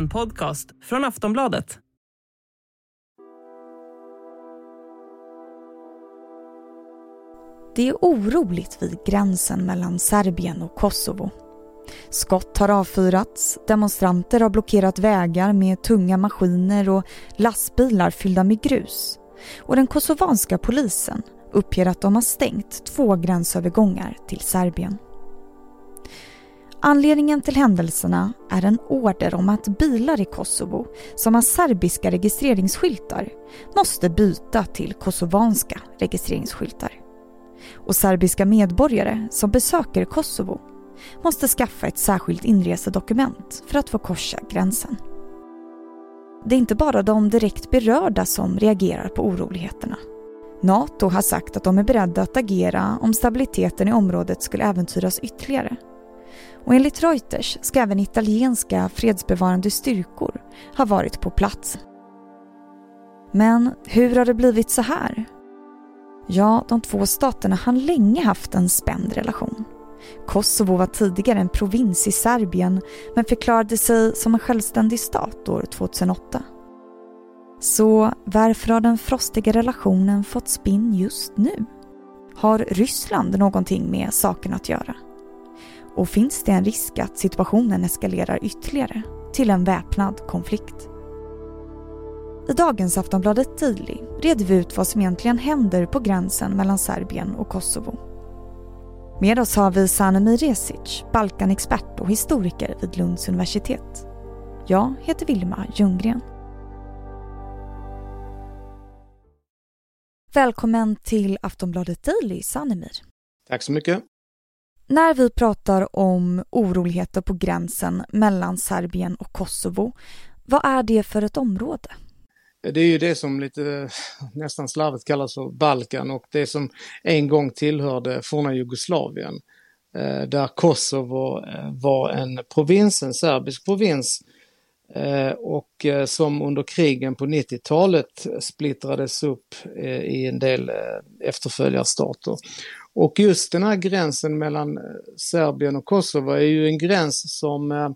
En podcast från Aftonbladet. Det är oroligt vid gränsen mellan Serbien och Kosovo. Skott har avfyrats, demonstranter har blockerat vägar med tunga maskiner och lastbilar fyllda med grus. Och den kosovanska polisen uppger att de har stängt två gränsövergångar till Serbien. Anledningen till händelserna är en order om att bilar i Kosovo som har serbiska registreringsskyltar måste byta till kosovanska registreringsskyltar. Och serbiska medborgare som besöker Kosovo måste skaffa ett särskilt inresedokument för att få korsa gränsen. Det är inte bara de direkt berörda som reagerar på oroligheterna. Nato har sagt att de är beredda att agera om stabiliteten i området skulle äventyras ytterligare. Och enligt Reuters ska även italienska fredsbevarande styrkor ha varit på plats. Men hur har det blivit så här? Ja, de två staterna har länge haft en spänd relation. Kosovo var tidigare en provins i Serbien men förklarade sig som en självständig stat år 2008. Så varför har den frostiga relationen fått spinn just nu? Har Ryssland någonting med saken att göra? Och finns det en risk att situationen eskalerar ytterligare till en väpnad konflikt? I dagens Aftonbladet Daily reder vi ut vad som egentligen händer på gränsen mellan Serbien och Kosovo. Med oss har vi Sanemi Resic, Balkanexpert och historiker vid Lunds universitet. Jag heter Vilma Ljunggren. Välkommen till Aftonbladet Daily, Sanemir. Tack så mycket. När vi pratar om oroligheter på gränsen mellan Serbien och Kosovo, vad är det för ett område? Det är ju det som lite nästan slarvigt kallas för Balkan och det som en gång tillhörde forna Jugoslavien. Eh, där Kosovo eh, var en provins, en serbisk provins eh, och som under krigen på 90-talet splittrades upp i en del efterföljarstater. Och just den här gränsen mellan eh, Serbien och Kosovo är ju en gräns som eh,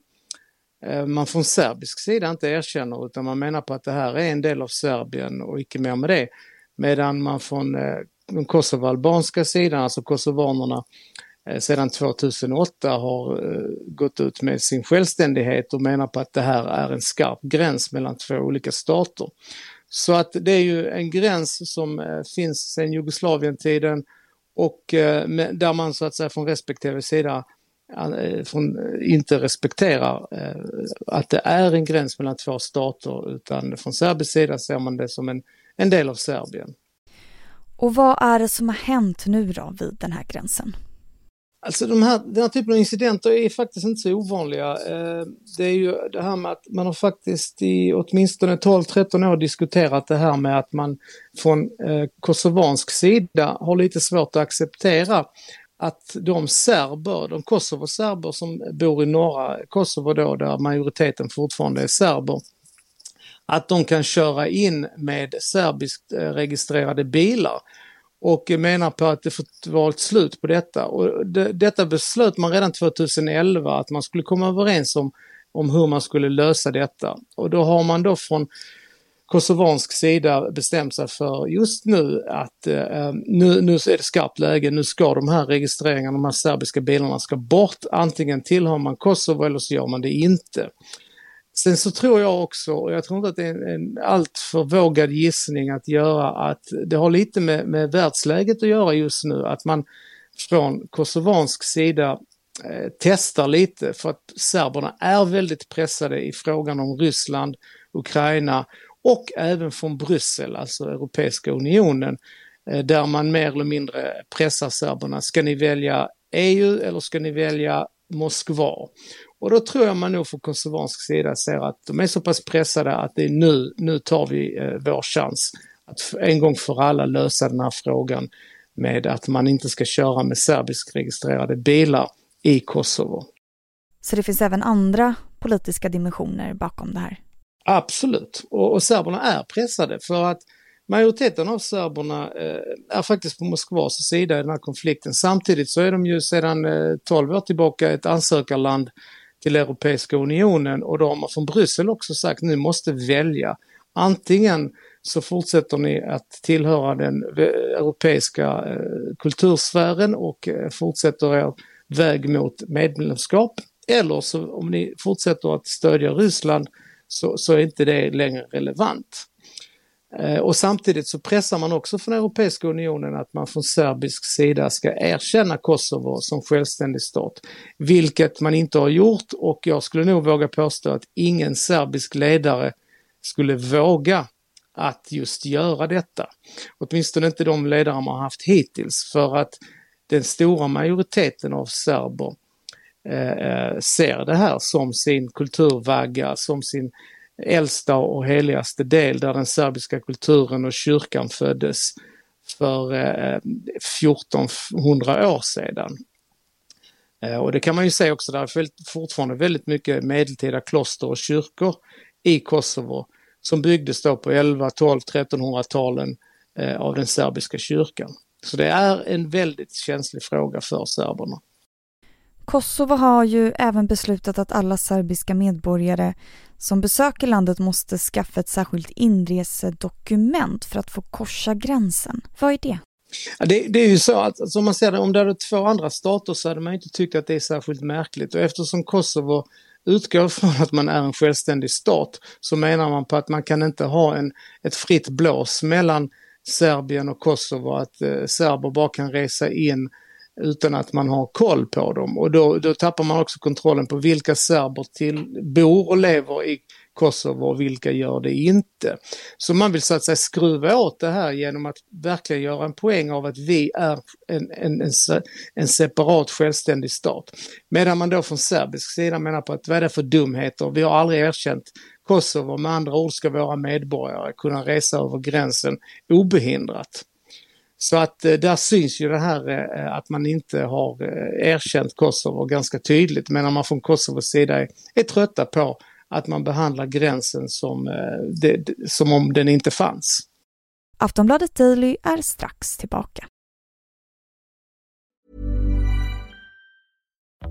eh, man från serbisk sida inte erkänner utan man menar på att det här är en del av Serbien och icke mer med det. Medan man från den kosovoalbanska sidan, alltså kosovanerna, sedan 2008 har gått ut med sin självständighet och menar på att det här är en skarp gräns mellan två olika stater. Så att det är ju en gräns som finns sedan Jugoslavien-tiden och eh, där man så att säga från respektive sida eh, från, eh, inte respekterar eh, att det är en gräns mellan två stater utan från serbisk sida ser man det som en, en del av Serbien. Och vad är det som har hänt nu då vid den här gränsen? Alltså de här, den här typen av incidenter är faktiskt inte så ovanliga. Eh, det är ju det här med att man har faktiskt i åtminstone 12-13 år diskuterat det här med att man från eh, kosovansk sida har lite svårt att acceptera att de serber, de kosovoserber som bor i norra Kosovo då, där majoriteten fortfarande är serber, att de kan köra in med serbiskt eh, registrerade bilar och menar på att det får vara ett slut på detta. Och det, detta beslöt man redan 2011 att man skulle komma överens om, om hur man skulle lösa detta. Och då har man då från kosovansk sida bestämt sig för just nu att eh, nu, nu är det skarpt läge, nu ska de här registreringarna, de här serbiska bilarna ska bort. Antingen tillhör man Kosovo eller så gör man det inte. Sen så tror jag också, och jag tror inte att det är en, en alltför vågad gissning att göra, att det har lite med, med världsläget att göra just nu, att man från kosovansk sida eh, testar lite för att serberna är väldigt pressade i frågan om Ryssland, Ukraina och även från Bryssel, alltså Europeiska unionen, eh, där man mer eller mindre pressar serberna. Ska ni välja EU eller ska ni välja Moskva? Och då tror jag man nog från kosovansk sida ser att de är så pass pressade att det är nu, nu tar vi eh, vår chans att en gång för alla lösa den här frågan med att man inte ska köra med serbisk registrerade bilar i Kosovo. Så det finns även andra politiska dimensioner bakom det här? Absolut, och, och serberna är pressade för att majoriteten av serberna eh, är faktiskt på Moskvas sida i den här konflikten. Samtidigt så är de ju sedan eh, 12 år tillbaka ett ansökarland till Europeiska unionen och då har man från Bryssel också sagt nu måste välja. Antingen så fortsätter ni att tillhöra den eh, europeiska eh, kultursfären och eh, fortsätter er väg mot medlemskap. Eller så om ni fortsätter att stödja Ryssland så, så är inte det längre relevant. Eh, och samtidigt så pressar man också från Europeiska unionen att man från serbisk sida ska erkänna Kosovo som självständig stat. Vilket man inte har gjort och jag skulle nog våga påstå att ingen serbisk ledare skulle våga att just göra detta. Åtminstone inte de ledare man har haft hittills för att den stora majoriteten av serber eh, eh ser det här som sin kulturvagga, som sin äldsta och heligaste del där den serbiska kulturen och kyrkan föddes för eh, 1400 år sedan. Eh, och det kan man ju se också, det är fortfarande väldigt mycket medeltida kloster och kyrkor i Kosovo som byggdes då på 11, 12, 1300-talen av den serbiska kyrkan. Så det är en väldigt känslig fråga för serberna. Kosovo har ju även beslutat att alla serbiska medborgare som besöker landet måste skaffa ett särskilt inresedokument för att få korsa gränsen. Vad är det? Ja, det, det, är ju så att alltså, om man ser det, om det hade två andra stater så hade man inte tyckt att det är särskilt märkligt och eftersom Kosovo utgår från att man är en självständig stat så menar man på att man kan inte ha en, ett fritt blås mellan Serbien och Kosovo, att eh, serber bara kan resa in utan att man har koll på dem och då, då tappar man också kontrollen på vilka serber till, bor och lever i Kosovo och vilka gör det inte. Så man vill så att säga skruva åt det här genom att verkligen göra en poäng av att vi är en, en, en, en separat självständig stat. Medan man då från serbisk sida menar på att vad är det för dumheter, vi har aldrig erkänt Kosovo, med andra ord ska våra medborgare kunna resa över gränsen obehindrat. Så att eh, där syns ju det här eh, eh, att man inte har erkänt Kosovo ganska tydligt, medan man från Kosovos sida är, är trötta på att man behandlar gränsen som, det, som om den inte fanns. Aftonbladet Daily är strax tillbaka.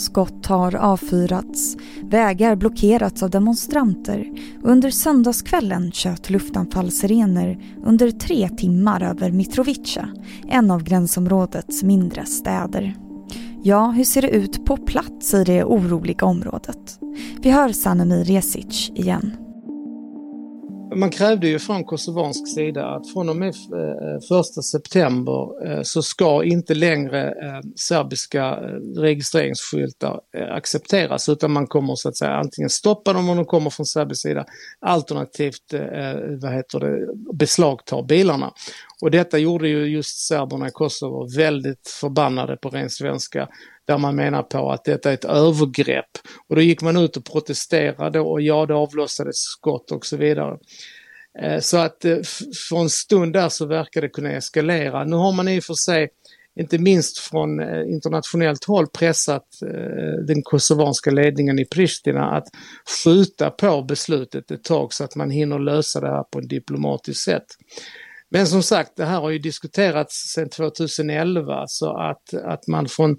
Skott har avfyrats, vägar blockerats av demonstranter och under söndagskvällen tjöt luftanfallssirener under tre timmar över Mitrovica, en av gränsområdets mindre städer. Ja, hur ser det ut på plats i det oroliga området? Vi hör Sanemir Resic igen. Man krävde ju från kosovansk sida att från och med eh, första september eh, så ska inte längre eh, serbiska registreringsskyltar accepteras utan man kommer så att säga antingen stoppa dem om de kommer från serbisk sida alternativt vad heter det, beslagta bilarna. Och detta gjorde ju just serberna i Kosovo väldigt förbannade på ren svenska där man menar på att detta är ett övergrepp. Och då gick man ut och protesterade och ja, det avlossades skott och så vidare. Eh, så att eh, för en stund där så verkar det kunna eskalera. Nu har man i och för sig, inte minst från eh, internationellt håll, pressat den kosovanska ledningen i Pristina att skjuta på beslutet ett tag så att man hinner lösa det här på ett diplomatiskt sätt. Men som sagt, det här har ju diskuterats sedan 2011 så att, att man från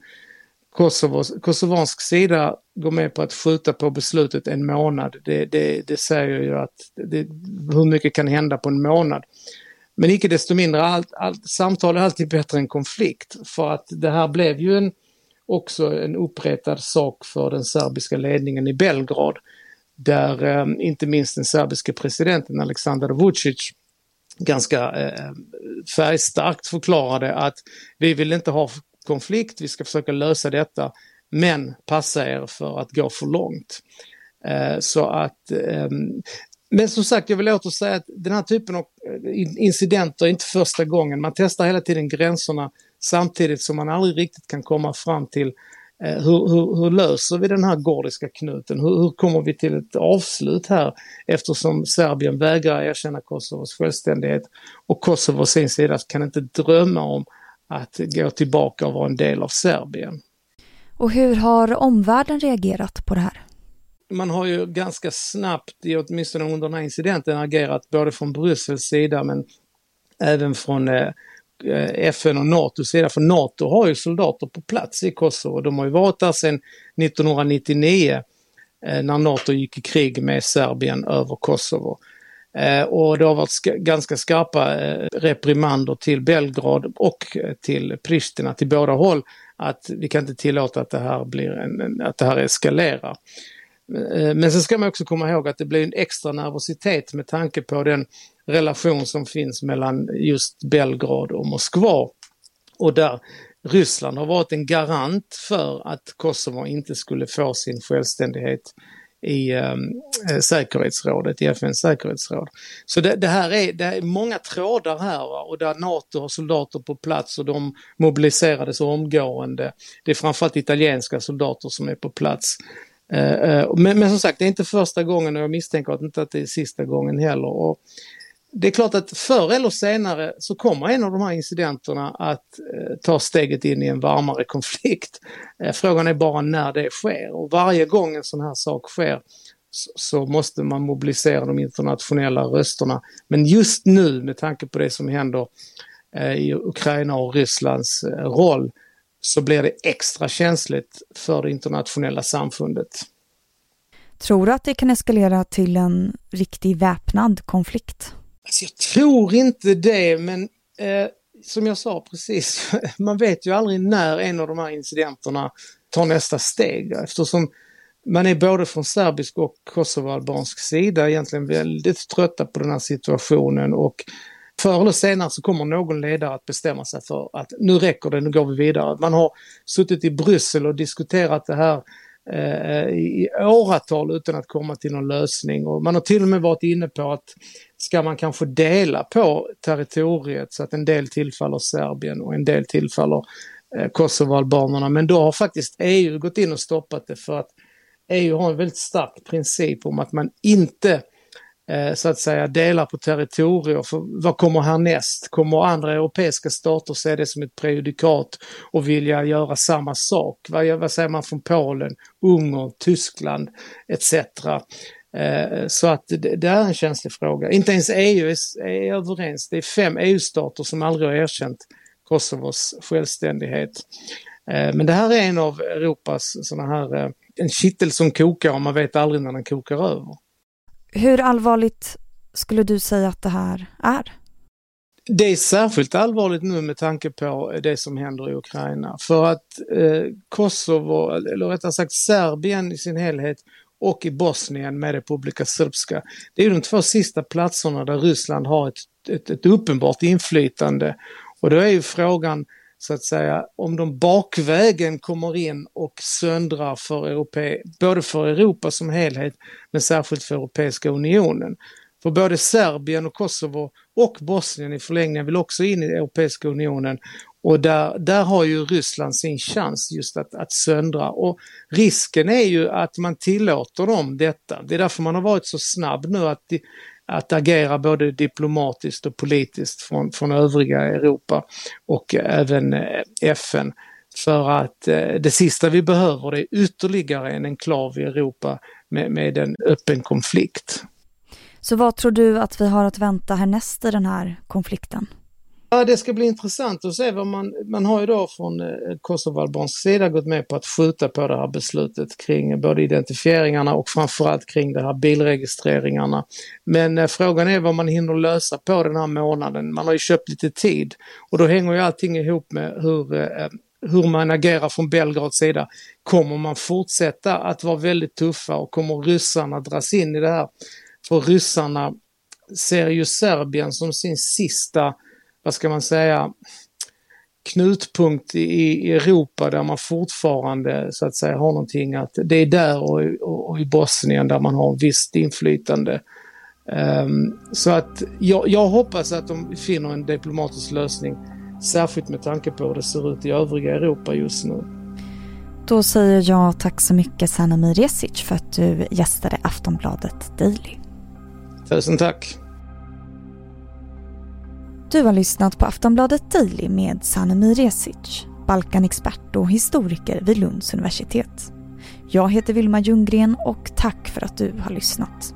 Kosovos, kosovansk sida går med på att skjuta på beslutet en månad. Det, det, det säger ju att det, hur mycket kan hända på en månad. Men icke desto mindre, allt, allt, samtal är alltid bättre än konflikt. För att det här blev ju en, också en uppretad sak för den serbiska ledningen i Belgrad. Där eh, inte minst den serbiske presidenten Aleksandar Vucic ganska eh, färgstarkt förklarade att vi vill inte ha konflikt, vi ska försöka lösa detta, men passa er för att gå för långt. Eh, så att, ehm, men som sagt, jag vill åter säga att den här typen av eh, incidenter är inte första gången. Man testar hela tiden gränserna samtidigt som man aldrig riktigt kan komma fram till eh, hur, hur, hur, löser vi den här gordiska knuten? Hur, hur, kommer vi till ett avslut här eftersom Serbien vägrar erkänna Kosovos självständighet och Kosovo å sin sida kan inte drömma om att gå tillbaka och vara en del av Serbien. Och hur har omvärlden reagerat på det här? Man har ju ganska snabbt, åtminstone under den här incidenten, agerat både från Bryssels sida men även från eh, FN och NATOs sida. För NATO har ju soldater på plats i Kosovo. De har ju varit där sedan 1999 eh, när NATO gick i krig med Serbien över Kosovo. Eh, och det har varit sk ganska skarpa eh, reprimander till Belgrad och eh, till Pristina, till båda håll, att vi kan inte tillåta att det här, blir en, att det här eskalerar. Eh, men sen ska man också komma ihåg att det blir en extra nervositet med tanke på den relation som finns mellan just Belgrad och Moskva. Och där Ryssland har varit en garant för att Kosovo inte skulle få sin självständighet i um, säkerhetsrådet, i FNs säkerhetsråd. Så det, det, här är, det är många trådar här och där NATO har soldater på plats och de mobiliserades omgående. Det är framförallt italienska soldater som är på plats. Eh, eh, men, men, som sagt, det är inte första gången och jag misstänker att inte att det är sista gången heller. Och det är klart att förr eller senare så kommer en av de här incidenterna att eh, ta steget in i en varmare konflikt. Eh, frågan är bara när det sker och varje gång en sån här sak sker så, så måste man mobilisera de internationella rösterna. Men just nu med tanke på det som händer eh, i Ukraina och Rysslands eh, roll så blir det extra känsligt för det internationella samfundet. Tror du att det kan eskalera till en riktig väpnad konflikt? Alltså jag tror inte det, men eh, som jag sa precis, man vet ju aldrig när en av de här incidenterna tar nästa steg eftersom man är både från serbisk och kosovoalbansk sida egentligen väldigt trötta på den här situationen och förr eller senare så kommer någon ledare att bestämma sig för att nu räcker det, nu går vi vidare. Man har suttit i Bryssel och diskuterat det här eh, i åratal utan att komma till någon lösning och man har till och med varit inne på att ska man kanske dela på territoriet så att en del tillfaller Serbien och en del tillfaller eh, Kosovoalbanerna. Men då har faktiskt EU gått in och stoppat det för att EU har en väldigt stark princip om att man inte eh, så att säga delar på territorier. För vad kommer härnäst? Kommer andra europeiska stater se det som ett prejudikat och vilja göra samma sak? Vad, vad säger man från Polen, Ungern, Tyskland etc. Eh, så att det, är en känslig fråga. Inte ens EU är, överens. Det är fem EU-stater som aldrig har erkänt Kosovos självständighet. Eh, men det här är en av Europas sådana här, eh, en kittel som kokar och man vet aldrig när den kokar över. Hur allvarligt skulle du säga att det här är? Det är särskilt allvarligt nu med tanke på det som händer i Ukraina. För att eh, Kosovo, eller rättare sagt Serbien i sin helhet och i Bosnien med Republika Srpska. Det är de två sista platserna där Ryssland har ett, ett, ett uppenbart inflytande. Och då är ju frågan så att säga om de bakvägen kommer in och söndrar för Europe, både för Europa som helhet men särskilt för Europeiska unionen. För både Serbien och Kosovo och Bosnien i förlängningen vill också in i Europeiska unionen och där, där har ju Ryssland sin chans just att, att söndra. Och risken är ju att man tillåter dem detta. Det är därför man har varit så snabb nu att, att agera både diplomatiskt och politiskt från, från övriga Europa och även eh, FN. För att eh, det sista vi behöver är ytterligare en enklav i Europa med, med en öppen konflikt. Så vad tror du att vi har att vänta härnäst i den här konflikten? Ja, det ska bli intressant att se vad man, man har ju då från eh, kosovoalbansk sida gått med på att skjuta på det här beslutet kring både identifieringarna och framförallt kring de här bilregistreringarna. Men eh, frågan är vad man hinner lösa på den här månaden. Man har ju köpt lite tid och då hänger ju allting ihop med hur eh, hur man agerar från Belgrads sida. Kommer man fortsätta att vara väldigt tuffa och kommer ryssarna dras in i det här? För ryssarna ser ju Serbien som sin sista vad ska man säga, knutpunkt i Europa där man fortfarande så att säga har någonting att det är där och, och, och i Bosnien där man har visst inflytande. Um, så att jag, jag, hoppas att de finner en diplomatisk lösning, särskilt med tanke på hur det ser ut i övriga Europa just nu. Då säger jag tack så mycket Sanna Miresic för att du gästade Aftonbladet Daily. Tusen tack. Du har lyssnat på Aftonbladet Daily med Sanemi Resic, Balkanexpert och historiker vid Lunds universitet. Jag heter Vilma Ljunggren och tack för att du har lyssnat.